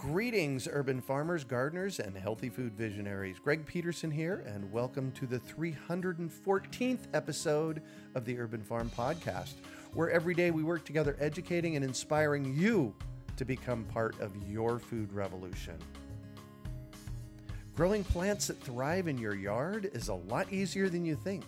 Greetings, urban farmers, gardeners, and healthy food visionaries. Greg Peterson here, and welcome to the 314th episode of the Urban Farm Podcast, where every day we work together educating and inspiring you to become part of your food revolution. Growing plants that thrive in your yard is a lot easier than you think.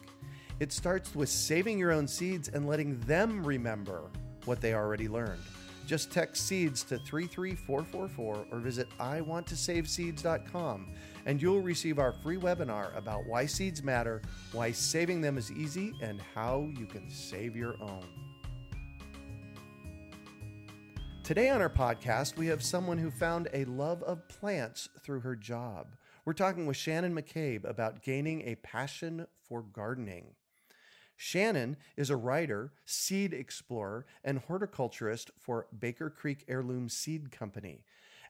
It starts with saving your own seeds and letting them remember what they already learned. Just text seeds to 33444 or visit iwanttosaveseeds.com and you'll receive our free webinar about why seeds matter, why saving them is easy, and how you can save your own. Today on our podcast, we have someone who found a love of plants through her job. We're talking with Shannon McCabe about gaining a passion for gardening. Shannon is a writer, seed explorer, and horticulturist for Baker Creek Heirloom Seed Company.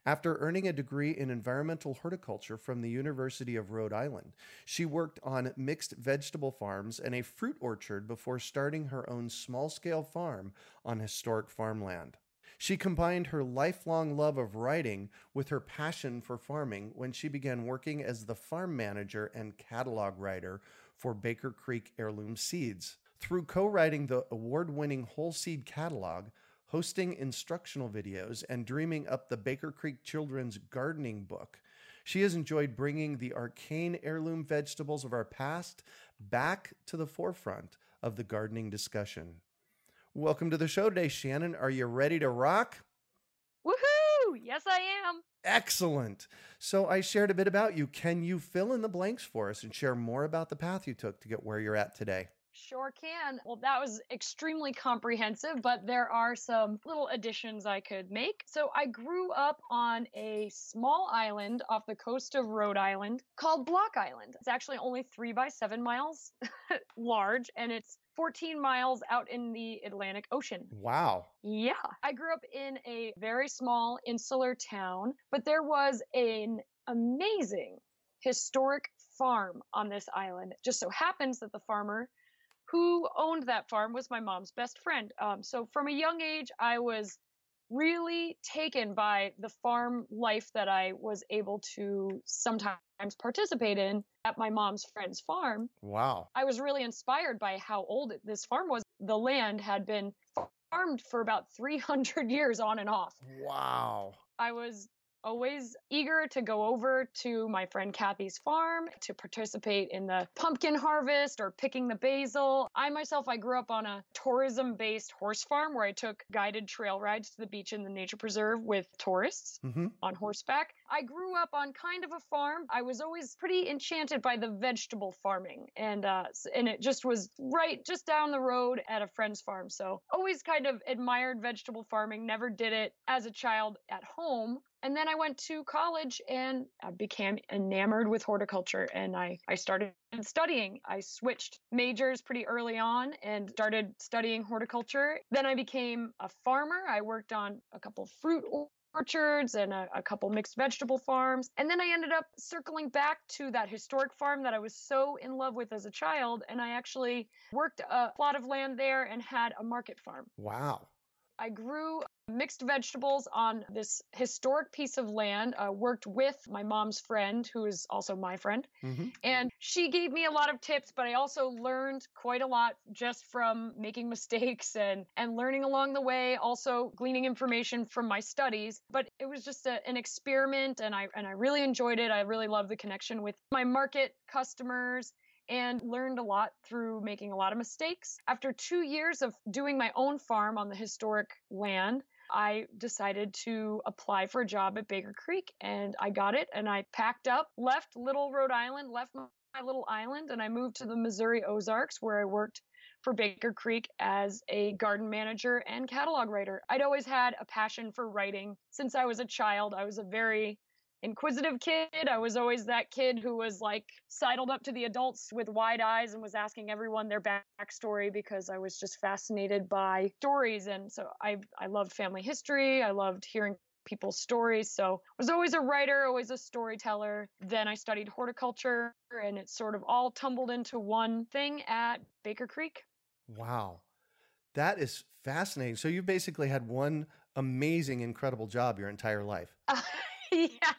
After earning a degree in environmental horticulture from the University of Rhode Island, she worked on mixed vegetable farms and a fruit orchard before starting her own small scale farm on historic farmland. She combined her lifelong love of writing with her passion for farming when she began working as the farm manager and catalog writer for Baker Creek Heirloom Seeds. Through co writing the award winning Whole Seed catalog, hosting instructional videos, and dreaming up the Baker Creek Children's Gardening Book, she has enjoyed bringing the arcane heirloom vegetables of our past back to the forefront of the gardening discussion. Welcome to the show today, Shannon. Are you ready to rock? Woohoo! Yes, I am. Excellent. So I shared a bit about you. Can you fill in the blanks for us and share more about the path you took to get where you're at today? Sure can. Well, that was extremely comprehensive, but there are some little additions I could make. So, I grew up on a small island off the coast of Rhode Island called Block Island. It's actually only three by seven miles large, and it's 14 miles out in the Atlantic Ocean. Wow. Yeah. I grew up in a very small insular town, but there was an amazing historic farm on this island. It just so happens that the farmer who owned that farm was my mom's best friend. Um, so from a young age, I was really taken by the farm life that I was able to sometimes participate in at my mom's friend's farm. Wow. I was really inspired by how old this farm was. The land had been farmed for about 300 years on and off. Wow. I was always eager to go over to my friend Kathy's farm to participate in the pumpkin harvest or picking the basil. I myself, I grew up on a tourism based horse farm where I took guided trail rides to the beach in the nature preserve with tourists mm-hmm. on horseback. I grew up on kind of a farm. I was always pretty enchanted by the vegetable farming and uh, and it just was right just down the road at a friend's farm. So always kind of admired vegetable farming, never did it as a child at home and then I went to college and I became enamored with horticulture and I, I started studying. I switched majors pretty early on and started studying horticulture. Then I became a farmer. I worked on a couple fruit orchards and a, a, couple mixed vegetable farms. And then I ended up circling back to that historic farm that I was so in love with as a child. And I actually worked a plot of land there and had a market farm. Wow. I grew mixed vegetables on this historic piece of land. Uh, worked with my mom's friend, who is also my friend, mm-hmm. and she gave me a lot of tips. But I also learned quite a lot just from making mistakes and and learning along the way. Also gleaning information from my studies. But it was just a, an experiment, and I and I really enjoyed it. I really love the connection with my market customers and learned a lot through making a lot of mistakes. After two years of doing my own farm on the historic land, I decided to apply for a job at Baker Creek and I got it and I packed up, left little Rhode Island, left my little island, and I moved to the Missouri Ozarks where I worked for Baker Creek as a garden manager and catalog writer. I'd always had a passion for writing since I was a child. I was a very inquisitive kid. I was always that kid who was like sidled up to the adults with wide eyes and was asking everyone their backstory because I was just fascinated by stories. And so I I loved family history. I loved hearing people's stories. So I was always a writer, always a storyteller. Then I studied horticulture and it sort of all tumbled into one thing at Baker Creek. Wow. That is fascinating. So you basically had one amazing, incredible job your entire life. yeah.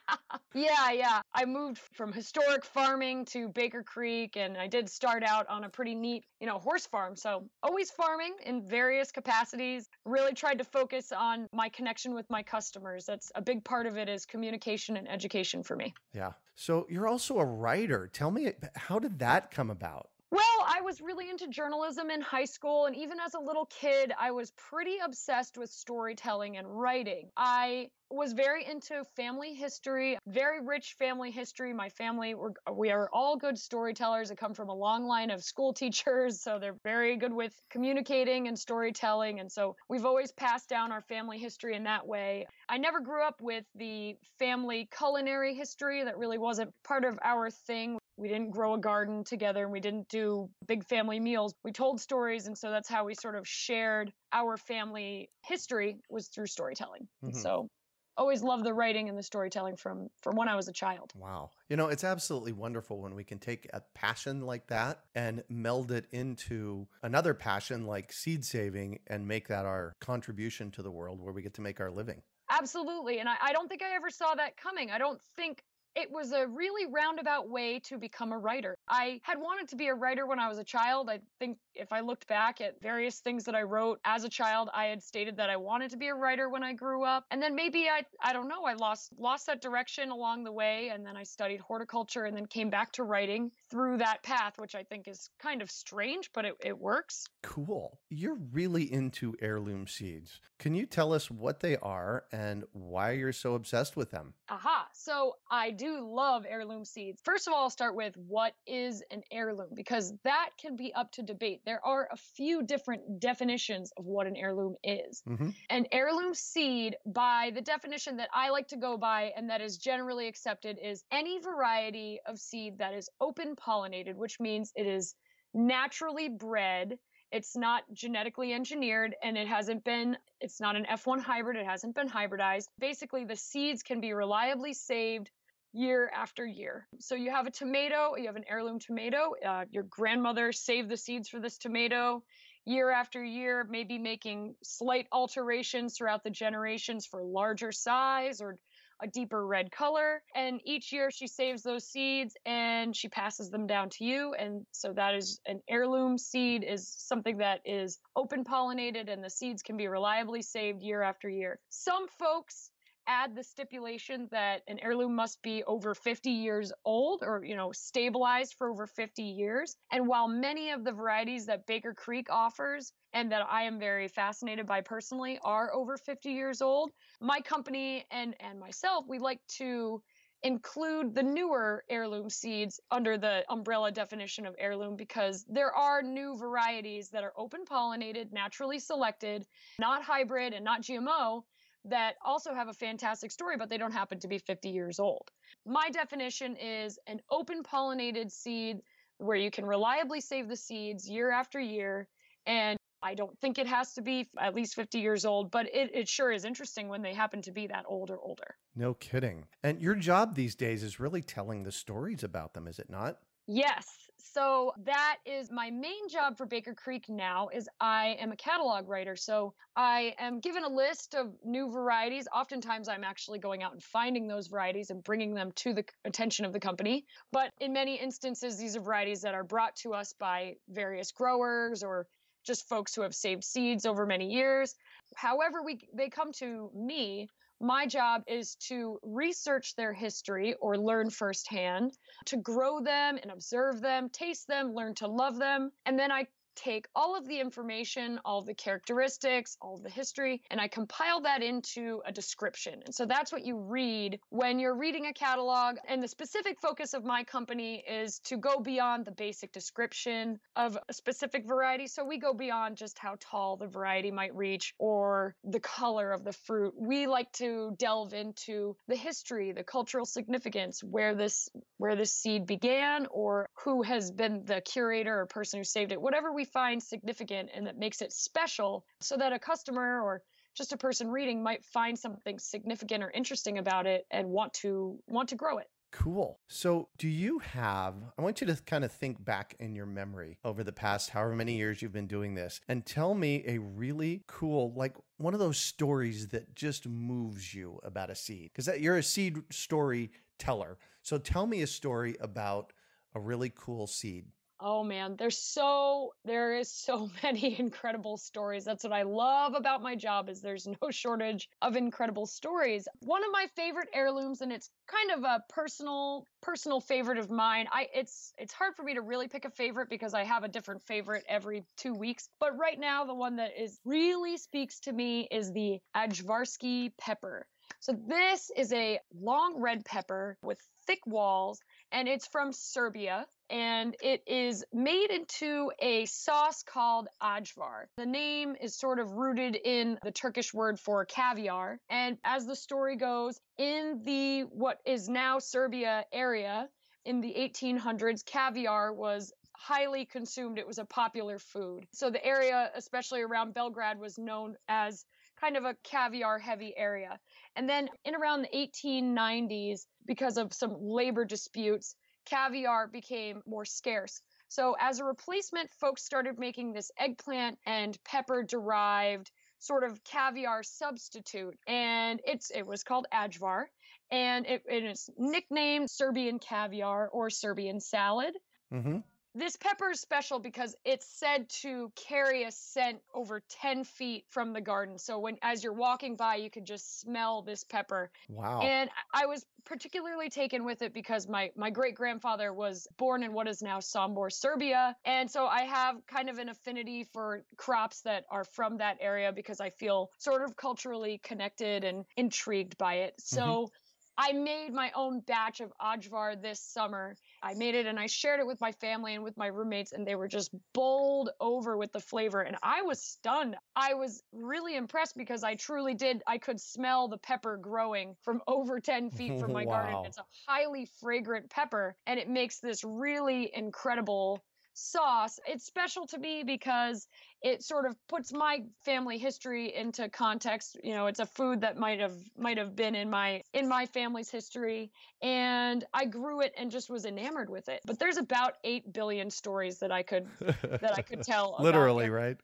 Yeah, yeah. I moved from historic farming to Baker Creek and I did start out on a pretty neat, you know, horse farm. So, always farming in various capacities. Really tried to focus on my connection with my customers. That's a big part of it is communication and education for me. Yeah. So, you're also a writer. Tell me how did that come about? Well, I was really into journalism in high school. And even as a little kid, I was pretty obsessed with storytelling and writing. I was very into family history, very rich family history. My family, we're, we are all good storytellers. I come from a long line of school teachers, so they're very good with communicating and storytelling. And so we've always passed down our family history in that way. I never grew up with the family culinary history. That really wasn't part of our thing. We didn't grow a garden together and we didn't do big family meals. We told stories. And so that's how we sort of shared our family history was through storytelling. Mm-hmm. So always loved the writing and the storytelling from from when I was a child. Wow. You know, it's absolutely wonderful when we can take a passion like that and meld it into another passion like seed saving and make that our contribution to the world where we get to make our living. Absolutely. And I, I don't think I ever saw that coming. I don't think it was a really roundabout way to become a writer. I had wanted to be a writer when I was a child. I think if I looked back at various things that I wrote as a child, I had stated that I wanted to be a writer when I grew up. And then maybe I I don't know, I lost lost that direction along the way and then I studied horticulture and then came back to writing through that path, which I think is kind of strange, but it, it works. Cool. You're really into heirloom seeds. Can you tell us what they are and why you're so obsessed with them? Aha. So I do love heirloom seeds. First of all, I'll start with what is an heirloom because that can be up to debate there are a few different definitions of what an heirloom is. Mm-hmm. An heirloom seed, by the definition that I like to go by and that is generally accepted, is any variety of seed that is open pollinated, which means it is naturally bred. It's not genetically engineered and it hasn't been, it's not an F1 hybrid, it hasn't been hybridized. Basically, the seeds can be reliably saved year after year. So you have a tomato, you have an heirloom tomato. Uh, your grandmother saved the seeds for this tomato year after year, maybe making slight alterations throughout the generations for larger size or a deeper red color. And each year she saves those seeds and she passes them down to you. And so that is an heirloom seed is something that is open pollinated and the seeds can be reliably saved year after year. Some folks add the stipulation that an heirloom must be over 50 years old or you know stabilized for over 50 years. And while many of the varieties that baker creek offers and that i am very fascinated by personally are over 50 years old my company and and myself we like to include the newer heirloom seeds under the umbrella definition of heirloom because there are new varieties that are open pollinated, naturally selected, not hybrid and not GMO that also have a fantastic story, but they don't happen to be 50 years old. My definition is an open pollinated seed where you can reliably save the seeds year after year. And I don't think it has to be at least 50 years old, but it, it sure is interesting when they happen to be that old or older. No kidding. And your job these days is really telling the stories about them, is it not? Yes. So that is my main job for Baker Creek now is I am a catalog writer. So I am given a list of new varieties. Oftentimes I'm actually going out and finding those varieties and bringing them to the attention of the company. But in many instances these are varieties that are brought to us by various growers or just folks who have saved seeds over many years. However, we they come to me my job is to research their history or learn firsthand, to grow them and observe them, taste them, learn to love them. And then I take all of the information, all the characteristics, all the history, and I compile that into a description. And so that's what you read when you're reading a catalog. And the specific focus of my company is to go beyond the basic description of a specific variety. So we go beyond just how tall the variety might reach or the color of the fruit. We like to delve into the history, the cultural significance, where this where this seed began or who has been the curator or person who saved it, whatever we find significant and that makes it special so that a customer or just a person reading might find something significant or interesting about it and want to want to grow it. Cool. So, do you have? I want you to kind of think back in your memory over the past however many years you've been doing this and tell me a really cool, like one of those stories that just moves you about a seed. Because you're a seed story teller. So, tell me a story about a really cool seed. Oh man, there's so there is so many incredible stories. That's what I love about my job is there's no shortage of incredible stories. One of my favorite heirlooms and it's kind of a personal personal favorite of mine. I it's it's hard for me to really pick a favorite because I have a different favorite every 2 weeks. But right now the one that is really speaks to me is the Ajvarski pepper. So this is a long red pepper with thick walls and it's from Serbia and it is made into a sauce called ajvar. The name is sort of rooted in the Turkish word for caviar. And as the story goes, in the what is now Serbia area in the 1800s, caviar was highly consumed. It was a popular food. So the area, especially around Belgrade, was known as kind of a caviar heavy area. And then in around the 1890s, because of some labor disputes, caviar became more scarce. So, as a replacement, folks started making this eggplant and pepper derived sort of caviar substitute, and it's it was called ajvar, and it, it is nicknamed Serbian caviar or Serbian salad. Mm-hmm. This pepper is special because it's said to carry a scent over 10 feet from the garden. So when as you're walking by, you can just smell this pepper. Wow. And I was particularly taken with it because my my great grandfather was born in what is now Sombor, Serbia, and so I have kind of an affinity for crops that are from that area because I feel sort of culturally connected and intrigued by it. So mm-hmm. I made my own batch of Ajvar this summer. I made it and I shared it with my family and with my roommates, and they were just bowled over with the flavor. And I was stunned. I was really impressed because I truly did. I could smell the pepper growing from over 10 feet from my wow. garden. It's a highly fragrant pepper, and it makes this really incredible sauce. It's special to me because it sort of puts my family history into context. You know, it's a food that might have might have been in my in my family's history and I grew it and just was enamored with it. But there's about 8 billion stories that I could that I could tell. Literally, right?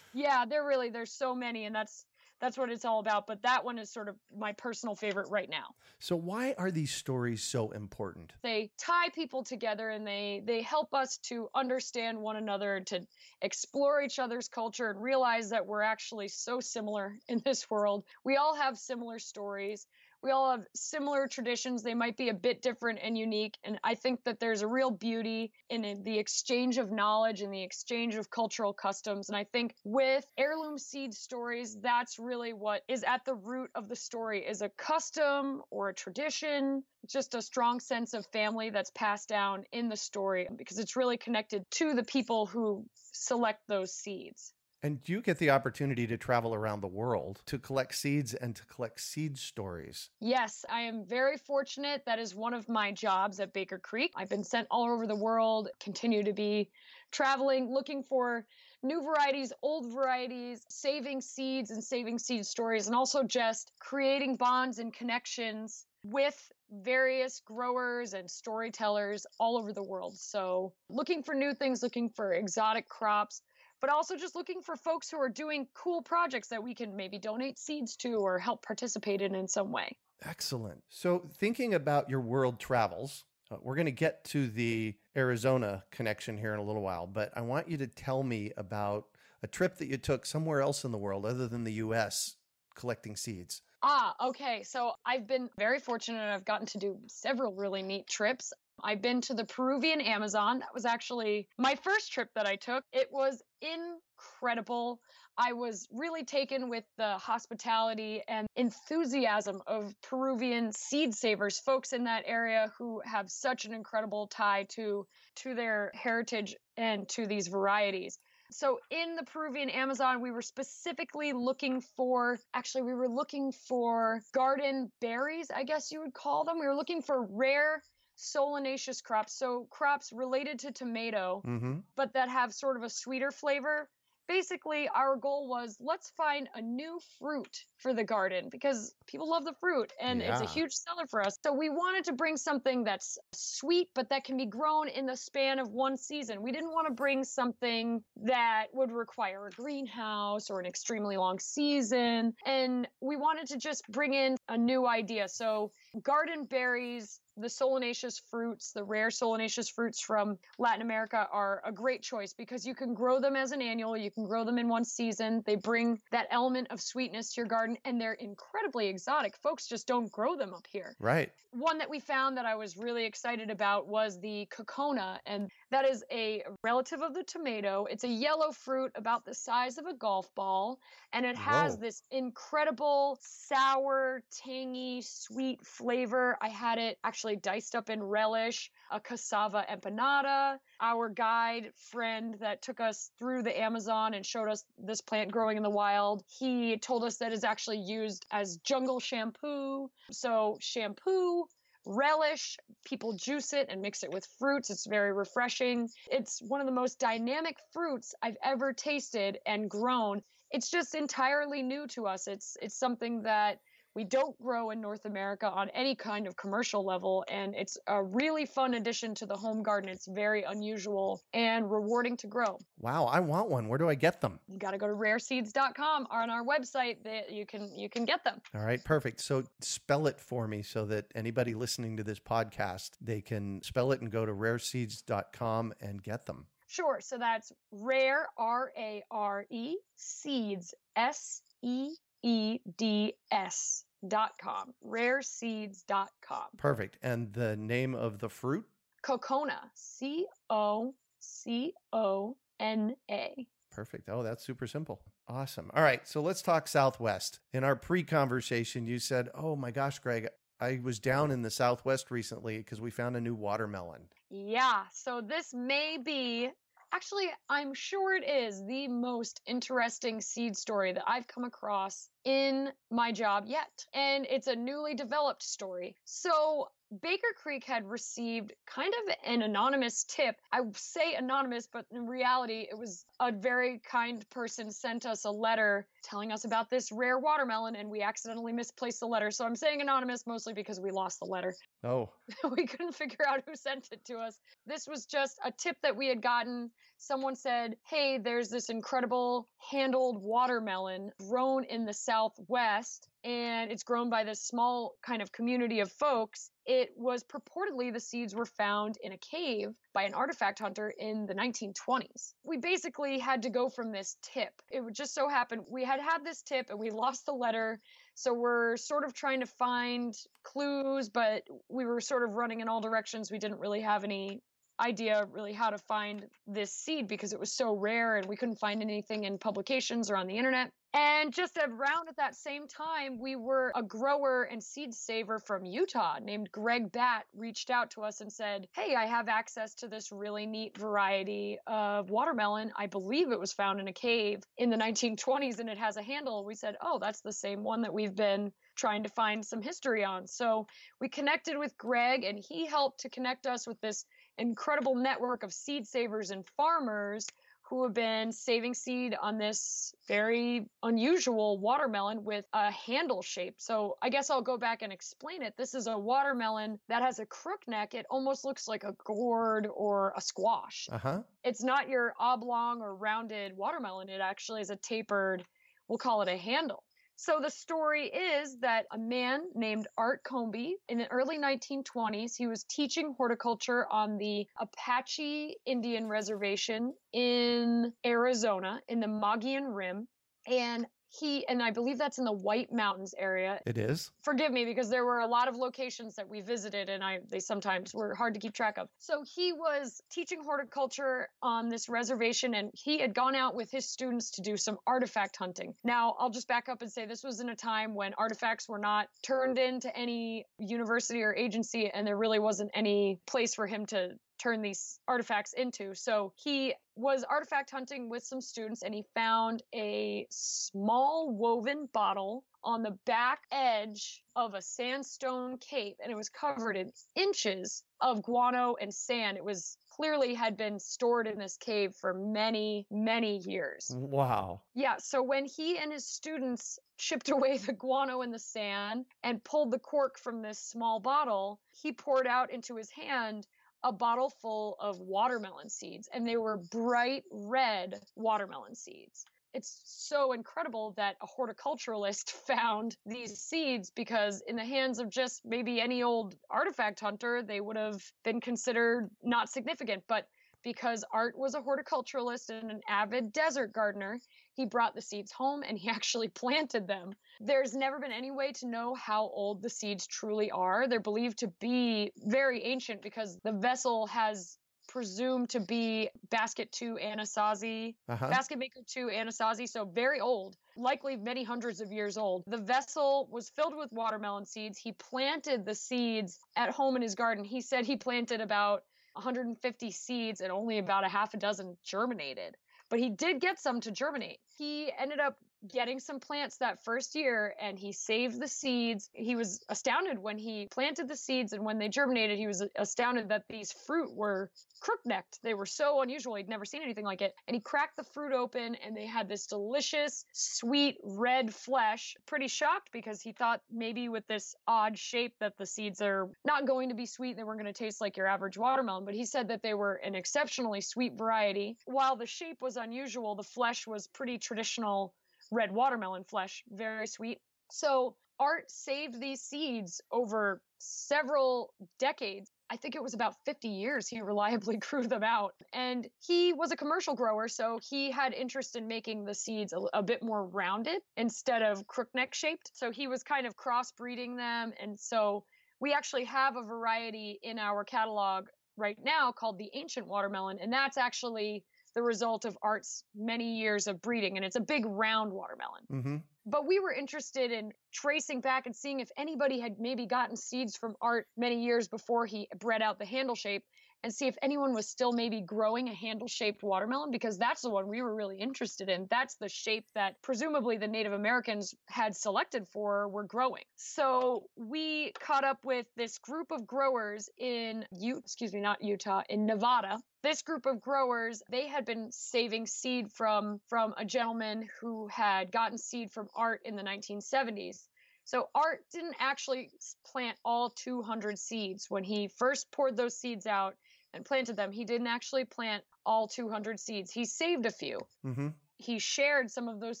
Yeah, there really there's so many and that's that's what it's all about. But that one is sort of my personal favorite right now. So why are these stories so important? They tie people together and they they help us to understand one another, to explore each other's culture and realize that we're actually so similar in this world. We all have similar stories we all have similar traditions. They might be a bit different and unique. And I think that there's a real beauty in the exchange of knowledge and the exchange of cultural customs. And I think with heirloom seed stories, that's really what is at the root of the story is a custom or a tradition, just a strong sense of family that's passed down in the story because it's really connected to the people who select those seeds. And you get the opportunity to travel around the world to collect seeds and to collect seed stories. Yes, I am very fortunate. That is one of my jobs at Baker Creek. I've been sent all over the world, continue to be traveling, looking for new varieties, old varieties, saving seeds and saving seed stories, and also just creating bonds and connections with various growers and storytellers all over the world. So, looking for new things, looking for exotic crops, but also just looking for folks who are doing cool projects that we can maybe donate seeds to or help participate in in some way. Excellent. So, thinking about your world travels, uh, we're going to get to the Arizona connection here in a little while, but I want you to tell me about a trip that you took somewhere else in the world other than the US collecting seeds. Ah, okay. So I've been very fortunate. I've gotten to do several really neat trips. I've been to the Peruvian Amazon. That was actually my first trip that I took. It was incredible. I was really taken with the hospitality and enthusiasm of Peruvian seed savers, folks in that area who have such an incredible tie to to their heritage and to these varieties. So in the Peruvian Amazon, we were specifically looking for, actually, we were looking for garden berries, I guess you would call them. We were looking for rare solanaceous crops, so crops related to tomato, Mm-hmm. but that have sort of a sweeter flavor basically our goal was let's find a new fruit for the garden because people love the fruit and it's a huge seller for us. So we wanted to bring something that's sweet but that can be grown in the span of one season. We didn't want to bring something that would require a greenhouse or an extremely long season and we wanted to just bring in a new idea. So garden berries the solanaceous fruits, the rare solanaceous fruits from Latin America are a great choice because you can grow them as an annual, you can grow them in one season. They bring that element of sweetness to your garden and they're incredibly exotic. Folks just don't grow them up here. Right. One that we found that I was really excited about was the cocona, and that is a relative of the tomato. It's a yellow fruit about the size of a golf ball, and it has Whoa. this incredible sour, tangy, sweet flavor. I had it actually diced up in relish, a cassava empanada. Our guide friend that took us through the Amazon and showed us this plant growing in the wild, he told us that it's actually used as jungle shampoo. So, shampoo, relish, people juice it and mix it with fruits. It's very refreshing. It's one of the most dynamic fruits I've ever tasted and grown. It's just entirely new to us. It's it's something that we don't grow in North America on any kind of commercial level, and it's a really fun addition to the home garden. It's very unusual and rewarding to grow. Wow, I want one. Where do I get them? You got to go to rareseeds.com or on our website that you can you can get them. All right, perfect. So spell it for me so that anybody listening to this podcast, they can spell it and go to rareseeds.com and get them. Sure. So that's rare, R A R E, seeds, S E E D S dot com, rareseeds dot com. Perfect. And the name of the fruit? Cocona, C O C O N A. Perfect. Oh, that's super simple. Awesome. All right. So let's talk Southwest. In our pre conversation, you said, Oh my gosh, Greg, I was down in the Southwest recently because we found a new watermelon. Yeah. So this may be, actually, I'm sure it is the most interesting seed story that I've come across in my job yet. And it's a newly developed story. So Baker Creek had received kind of an anonymous tip. I say anonymous, but in reality, it was a very kind person sent us a letter telling us about this rare watermelon, and we accidentally misplaced the letter. So I'm saying anonymous mostly because we lost the letter. Oh, we couldn't figure out who sent it to us. This was just a tip that we had gotten. Someone said, Hey, there's this incredible handled watermelon grown in the Southwest, and it's grown by this small kind of community of folks. It was purportedly the seeds were found in a cave by an artifact hunter in the 1920s. We basically had to go from this tip. It would just so happen we had had this tip and we lost the letter. So we're sort of trying to find clues, but we were sort of running in all directions. We didn't really have any idea really how to find this seed because it was so rare and we couldn't find anything in publications or on the internet. And just around at that same time, we were a grower and seed saver from Utah named Greg Batt reached out to us and said, Hey, I have access to this really neat variety of watermelon. I believe it was found in a cave in the 1920s and it has a handle. We said, Oh, that's the same one that we've been trying to find some history on. So we connected with Greg and he helped to connect us with this incredible network of seed savers and farmers who have been saving seed on this very unusual watermelon with a handle shape. So I guess I'll go back and explain it. This is a watermelon that has a crook neck. It almost looks like a gourd or a squash. Uh huh. It's not your oblong or rounded watermelon. It actually is a tapered, we'll call it a handle. So the story is that a man named Art Comby in the early 1920s, he was teaching horticulture on the Apache Indian Reservation in Arizona in the Mogollon Rim. And he and I believe that's in the White Mountains area. It is. Forgive me because there were a lot of locations that we visited and I they sometimes were hard to keep track of. So he was teaching horticulture on this reservation and he had gone out with his students to do some artifact hunting. Now, I'll just back up and say this was in a time when artifacts were not turned into any university or agency and there really wasn't any place for him to turn these artifacts into. So he was artifact hunting with some students and he found a small woven bottle on the back edge of a sandstone cave and it was covered in inches of guano and sand. It was clearly had been stored in this cave for many, many years. Wow. Yeah, so when he and his students chipped away the guano in the sand and pulled the cork from this small bottle, he poured out into his hand a bottle full of watermelon seeds, and they were bright red watermelon seeds. It's so incredible that a horticulturalist found these seeds because, in the hands of just maybe any old artifact hunter, they would have been considered not significant. But because Art was a horticulturalist and an avid desert gardener, he brought the seeds home and he actually planted them. There's never been any way to know how old the seeds truly are. They're believed to be very ancient because the vessel has presumed to be basket 2 Anasazi, Uh-huh. basket maker 2 Anasazi, so very old, likely many hundreds of years old. The vessel was filled with watermelon seeds. He planted the seeds at home in his garden. He said he planted about 150 seeds and only about a half a dozen germinated. But he did get some to germinate. He ended up getting some plants that first year and he saved the seeds. He was astounded when he planted the seeds and when they germinated, he was astounded that these fruit were crook necked. They were so unusual. He'd never seen anything like it. And he cracked the fruit open and they had this delicious, sweet red flesh. Pretty shocked because he thought maybe with this odd shape that the seeds are not going to be sweet. They weren't going to taste like your average watermelon. But he said that they were an exceptionally sweet variety. While the shape was unusual, the flesh was pretty traditional red watermelon flesh, very sweet. So Art saved these seeds over several decades. I think it was about 50 years he reliably grew them out. And he was a commercial grower, so he had interest in making the seeds a, a bit more rounded instead of crookneck shaped. So he was kind of crossbreeding them. And so we actually have a variety in our catalog right now called the ancient watermelon. And that's actually the result of Art's many years of breeding. And it's a big round watermelon. Mm-hmm. But we were interested in tracing back and seeing if anybody had maybe gotten seeds from Art many years before he bred out the handle shape and see if anyone was still maybe growing a handle shaped watermelon because that's the one we were really interested in. That's the shape that presumably the Native Americans had selected for were growing. So we caught up with this group of growers in U excuse me, not Utah, in Nevada. This group of growers, they had been saving seed from from a gentleman who had gotten seed from art in the 1970s. So Art didn't actually plant all 200 seeds when he first poured those seeds out and planted them. He didn't actually plant all 200 seeds. He saved a few. Mm-hmm. He shared some of those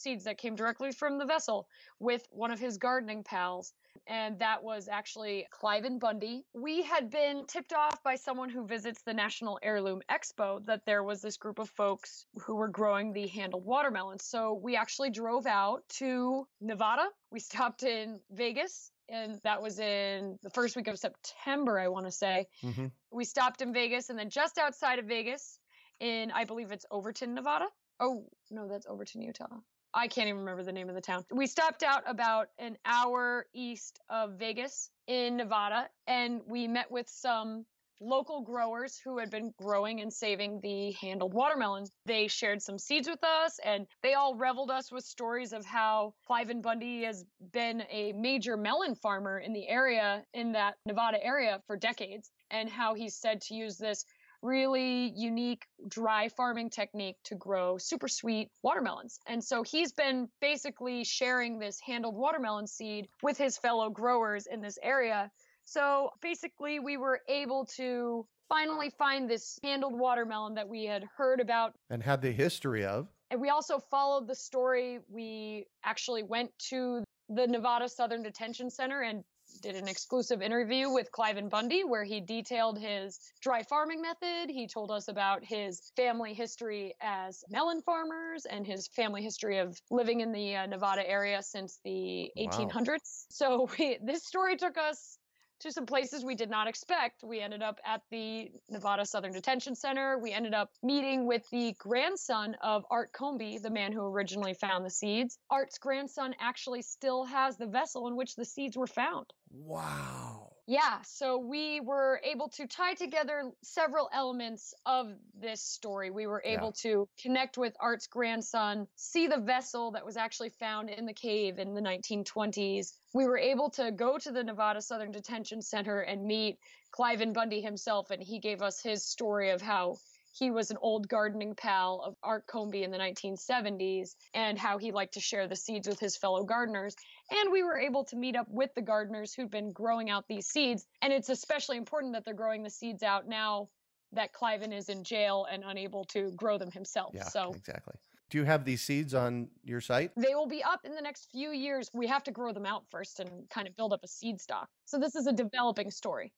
seeds that came directly from the vessel with one of his gardening pals. And that was actually Cliven Bundy. We had been tipped off by someone who visits the National Heirloom Expo that there was this group of folks who were growing the handled watermelons. So we actually drove out to Nevada. We stopped in Vegas and that was in the first week of September, I want to say. Mm-hmm. We stopped in Vegas, and then just outside of Vegas, in I believe it's Overton, Nevada. Oh no, that's Overton, Utah. I can't even remember the name of the town. We stopped out about an hour east of Vegas in Nevada, and we met with some local growers who had been growing and saving the handled watermelons. They shared some seeds with us and they all reveled us with stories of how Cliven Bundy has been a major melon farmer in the area, in that Nevada area for decades, and how he's said to use this really unique dry farming technique to grow super sweet watermelons. And so he's been basically sharing this handled watermelon seed with his fellow growers in this area. So basically, we were able to finally find this handled watermelon that we had heard about and had the history of. And we also followed the story. We actually went to the Nevada Southern Detention Center and did an exclusive interview with Cliven Bundy where he detailed his dry farming method. He told us about his family history as melon farmers and his family history of living in the uh, Nevada area since the wow. 1800s. So we, this story took us to some places we did not expect. We ended up at the Nevada Southern Detention Center. We ended up meeting with the grandson of Art Combie, the man who originally found the seeds. Art's grandson actually still has the vessel in which the seeds were found. Wow. Yeah, so we were able to tie together several elements of this story. We were able yeah. to connect with Art's grandson, see the vessel that was actually found in the cave in the 1920s. We were able to go to the Nevada Southern Detention Center and meet Cliven Bundy himself, and he gave us his story of how he was an old gardening pal of Art Combie in the 1970s and how he liked to share the seeds with his fellow gardeners. And we were able to meet up with the gardeners who'd been growing out these seeds. And it's especially important that they're growing the seeds out now that Cliven is in jail and unable to grow them himself. Yeah, so exactly. Do you have these seeds on your site? They will be up in the next few years. We have to grow them out first and kind of build up a seed stock. So this is a developing story.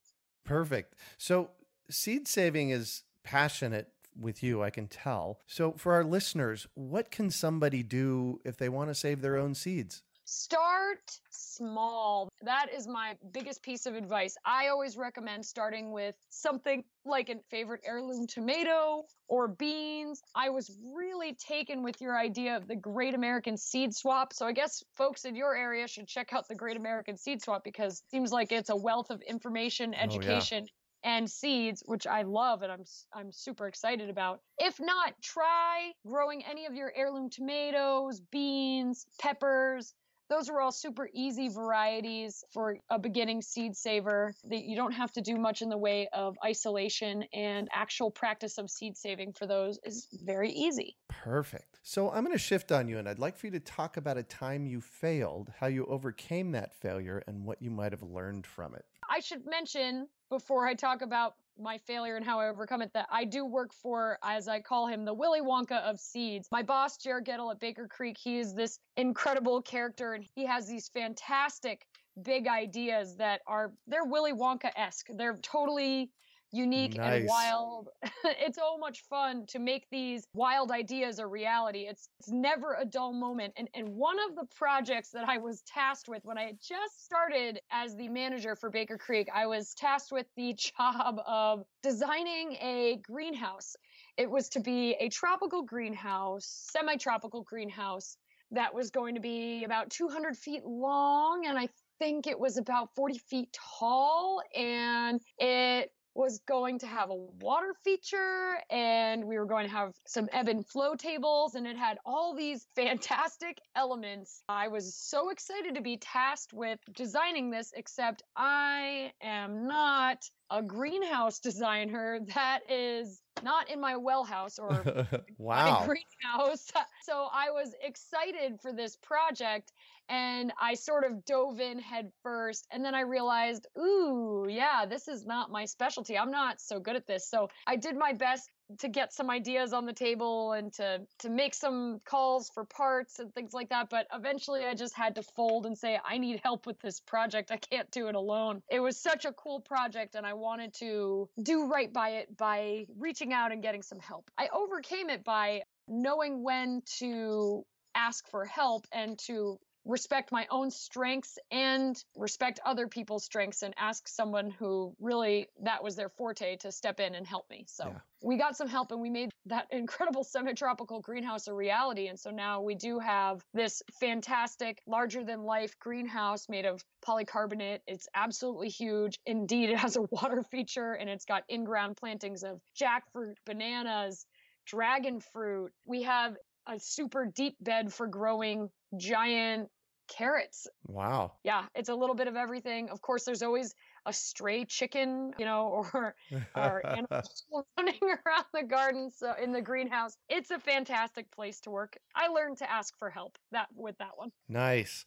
Perfect. So seed saving is passionate with you, I can tell. So, for our listeners, what can somebody do if they want to save their own seeds? Start small. That is my biggest piece of advice. I always recommend starting with something like a favorite heirloom tomato or beans. I was really taken with your idea of the Great American Seed Swap. So I guess folks in your area should check out the Great American Seed Swap because it seems like it's a wealth of information, education, oh, yeah and seeds, which I love and I'm I'm super excited about. If not, try growing any of your heirloom tomatoes, beans, peppers. Those are all super easy varieties for a beginning seed saver. That you don't have to do much in the way of isolation and actual practice of seed saving for those is very easy. Perfect. So I'm going to shift on you and I'd like for you to talk about a time you failed, how you overcame that failure and what you might have learned from it. I should mention before I talk about my failure and how I overcome it that I do work for, as I call him, the Willy Wonka of seeds. My boss, Jere Gettle at Baker Creek, he is this incredible character and he has these fantastic big ideas that are they're Willy Wonka esque. They're totally unique nice. and wild. it's so much fun to make these wild ideas a reality. It's, it's never a dull moment. And, and one of the projects that I was tasked with when I had just started as the manager for Baker Creek, I was tasked with the job of designing a greenhouse. It was to be a tropical greenhouse, semi tropical greenhouse that was going to be about 200 feet long and I think it was about 40 feet tall and it was going to have a water feature and we were going to have some ebb and flow tables and it had all these fantastic elements. I was so excited to be tasked with designing this, except I am not a greenhouse designer. That is not in my well house or wow. greenhouse. So I was excited for this project and I sort of dove in head first. And then I realized, ooh, yeah, this is not my specialty. I'm not so good at this. So I did my best to get some ideas on the table and to to make some calls for parts and things like that but eventually I just had to fold and say I need help with this project. I can't do it alone. It was such a cool project and I wanted to do right by it by reaching out and getting some help. I overcame it by knowing when to ask for help and to respect my own strengths and respect other people's strengths and ask someone who really that was their forte to step in and help me. So yeah. we got some help and we made that incredible semi-tropical greenhouse a reality. And so now we do have this fantastic larger than life greenhouse made of polycarbonate. It's absolutely huge. Indeed, it has a water feature and it's got in-ground plantings of jackfruit, bananas, dragon fruit. We have a super deep bed for growing giant carrots. Wow. Yeah, it's a little bit of everything. Of course, there's always a stray chicken, you know, or or animals running around the garden, so in the greenhouse. It's a fantastic place to work. I learned to ask for help that with that one. nice.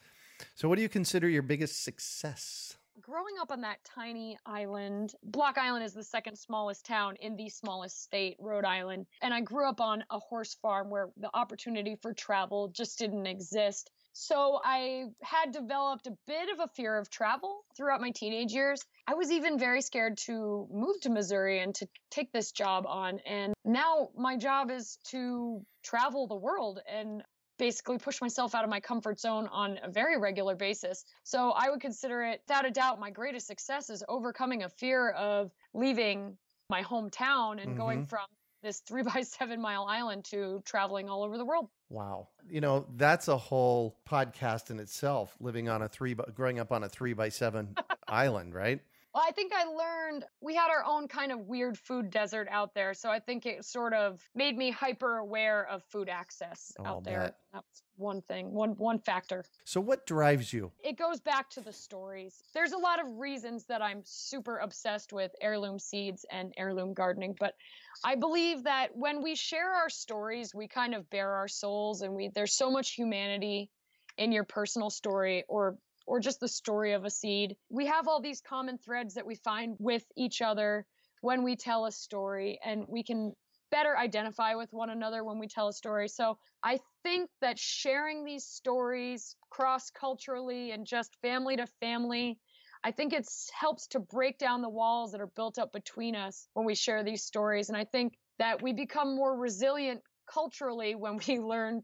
So, what do you consider your biggest success? Growing up on that tiny island, Block Island is the second smallest town in the smallest state, Rhode Island. And I grew up on a horse farm where the opportunity for travel just didn't exist. So I had developed a bit of a fear of travel throughout my teenage years. I was even very scared to move to Missouri and to take this job on. And now my job is to travel the world and basically push myself out of my comfort zone on a very regular basis. So I would consider it, without a doubt, my greatest success is overcoming a fear of leaving my hometown and going Mhm. from this three by seven mile island to traveling all over the world. Wow. You know, that's a whole podcast in itself, living on a three, by, growing up on a three by seven island, right? Well, I think I learned we had our own kind of weird food desert out there. So I think it sort of made me hyper aware of food access Oh, out there. bet. That's one thing, one one factor. So, what drives you? it goes back to the stories. There's a lot of reasons that I'm super obsessed with heirloom seeds and heirloom gardening, but I believe that when we share our stories, we kind of bare our souls and we there's so much humanity in your personal story or or just the story of a seed. We have all these common threads that we find with each other when we tell a story and we can better identify with one another when we tell a story. So I think that sharing these stories cross culturally and just family to family, I think it helps to break down the walls that are built up between us when we share these stories. And I think that we become more resilient culturally when we learn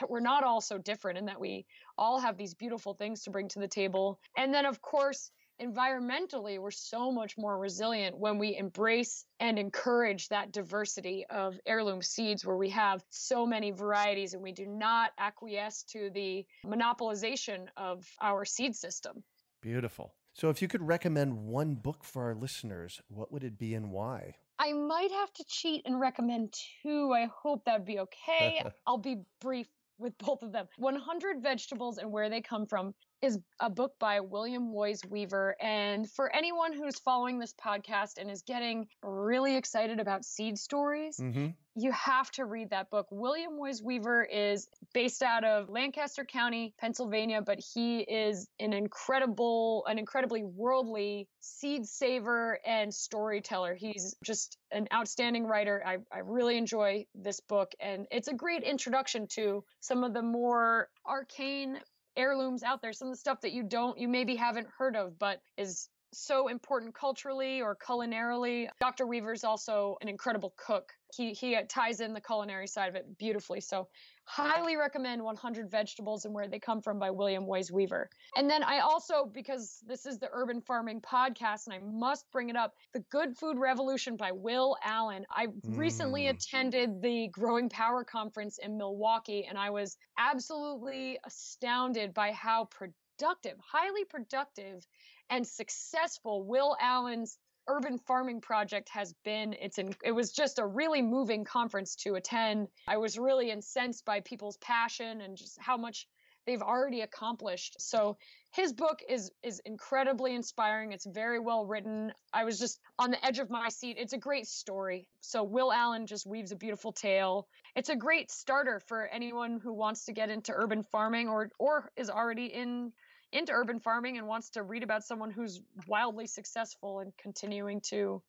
that we're not all so different and that we all have these beautiful things to bring to the table. And then, of course, environmentally, we're so much more resilient when we embrace and encourage that diversity of heirloom seeds where we have so many varieties and we do not acquiesce to the monopolization of our seed system. Beautiful. So, if you could recommend one book for our listeners, what would it be and why? I might have to cheat and recommend two. I hope that'd be okay. I'll be brief with both of them. 100 Vegetables and Where They Come From is a book by William Woys Weaver. And for anyone who's following this podcast and is getting really excited about seed stories, Mm-hmm. you have to read that book. William Woys Weaver is based out of Lancaster County, Pennsylvania, but he is an incredible, an incredibly worldly seed saver and storyteller. He's just an outstanding writer. I, I really enjoy this book, and it's a great introduction to some of the more arcane heirlooms out there, some of the stuff that you don't, you maybe haven't heard of, but is so important culturally or culinarily. Dr. Weaver's also an incredible cook. He he ties in the culinary side of it beautifully. So highly recommend 100 Vegetables and Where They Come From by William Woys Weaver. And then I also, because this is the Urban Farming Podcast, and I must bring it up, The Good Food Revolution by Will Allen. I recently Mm. attended the Growing Power Conference in Milwaukee, and I was absolutely astounded by how productive, highly productive, and successful Will Allen's urban farming project has been it's in, it was just a really moving conference to attend. I was really incensed by people's passion and just how much they've already accomplished. So his book is is incredibly inspiring. It's very well written. I was just on the edge of my seat. It's a great story. So will allen just weaves a beautiful tale. It's a great starter for anyone who wants to get into urban farming or or is already in into urban farming and wants to read about someone who's wildly successful and continuing to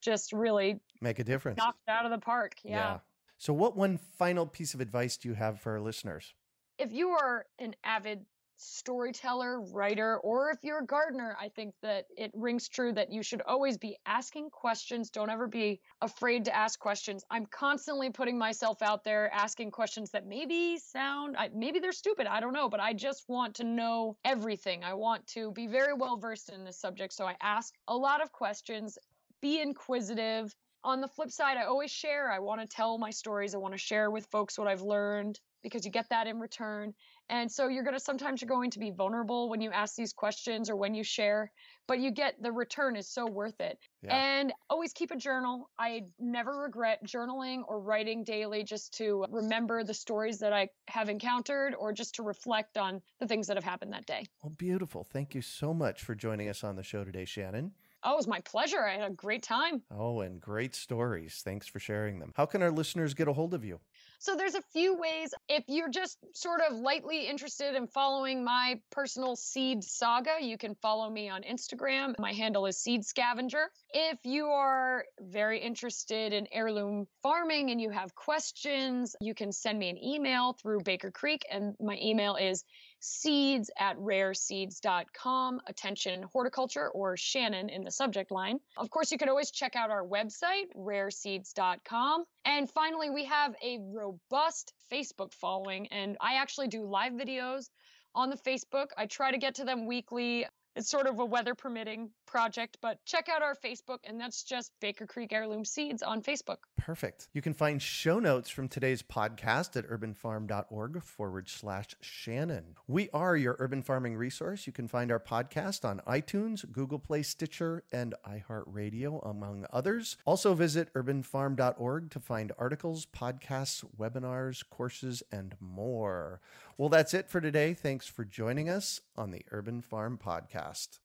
just really Make a difference. knock it out of the park. Yeah. So, what one final piece of advice do you have for our listeners? If you are an avid storyteller, writer, or if you're a gardener, I think that it rings true that you should always be asking questions. Don't ever be afraid to ask questions. I'm constantly putting myself out there asking questions that maybe sound, maybe they're stupid. I don't know, but I just want to know everything. I want to be very well versed in this subject. So I ask a lot of questions, be inquisitive. on the flip side, I always share. I want to tell my stories. I want to share with folks what I've learned because you get that in return. And so you're going to sometimes you're going to be vulnerable when you ask these questions or when you share, but you get the return is so worth it. Yeah. And always keep a journal. I never regret journaling or writing daily just to remember the stories that I have encountered or just to reflect on the things that have happened that day. Well, beautiful. Thank you so much for joining us on the show today, Shannon. Oh, it was my pleasure. I had a great time. Oh, and great stories. Thanks for sharing them. How can our listeners get a hold of you? So there's a few ways. If you're just sort of lightly interested in following my personal seed saga, you can follow me on Instagram. My handle is Seed Scavenger. If you are very interested in heirloom farming and you have questions, you can send me an email through Baker Creek, and my email is seeds at rareseeds.com. Attention horticulture or Shannon in the subject line. Of course, you can always check out our website, rareseeds.com. And finally, we have a robust Facebook following, and I actually do live videos on the Facebook. I try to get to them weekly. It's sort of a weather permitting project, but check out our Facebook, and that's just Baker Creek Heirloom Seeds on Facebook. Perfect. You can find show notes from today's podcast at urbanfarm.org forward slash Shannon. We are your urban farming resource. You can find our podcast on iTunes, Google Play, Stitcher, and iHeartRadio, among others. Also visit urbanfarm.org to find articles, podcasts, webinars, courses, and more. Well, that's it for today. Thanks for joining us on the Urban Farm Podcast.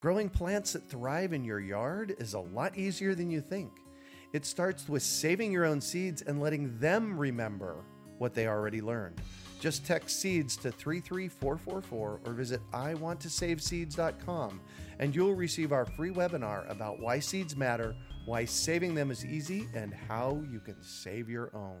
Growing plants that thrive in your yard is a lot easier than you think. It starts with saving your own seeds and letting them remember what they already learned. Just text seeds to 33444 or visit iwanttosaveseeds.com and you'll receive our free webinar about why seeds matter, why saving them is easy, and how you can save your own.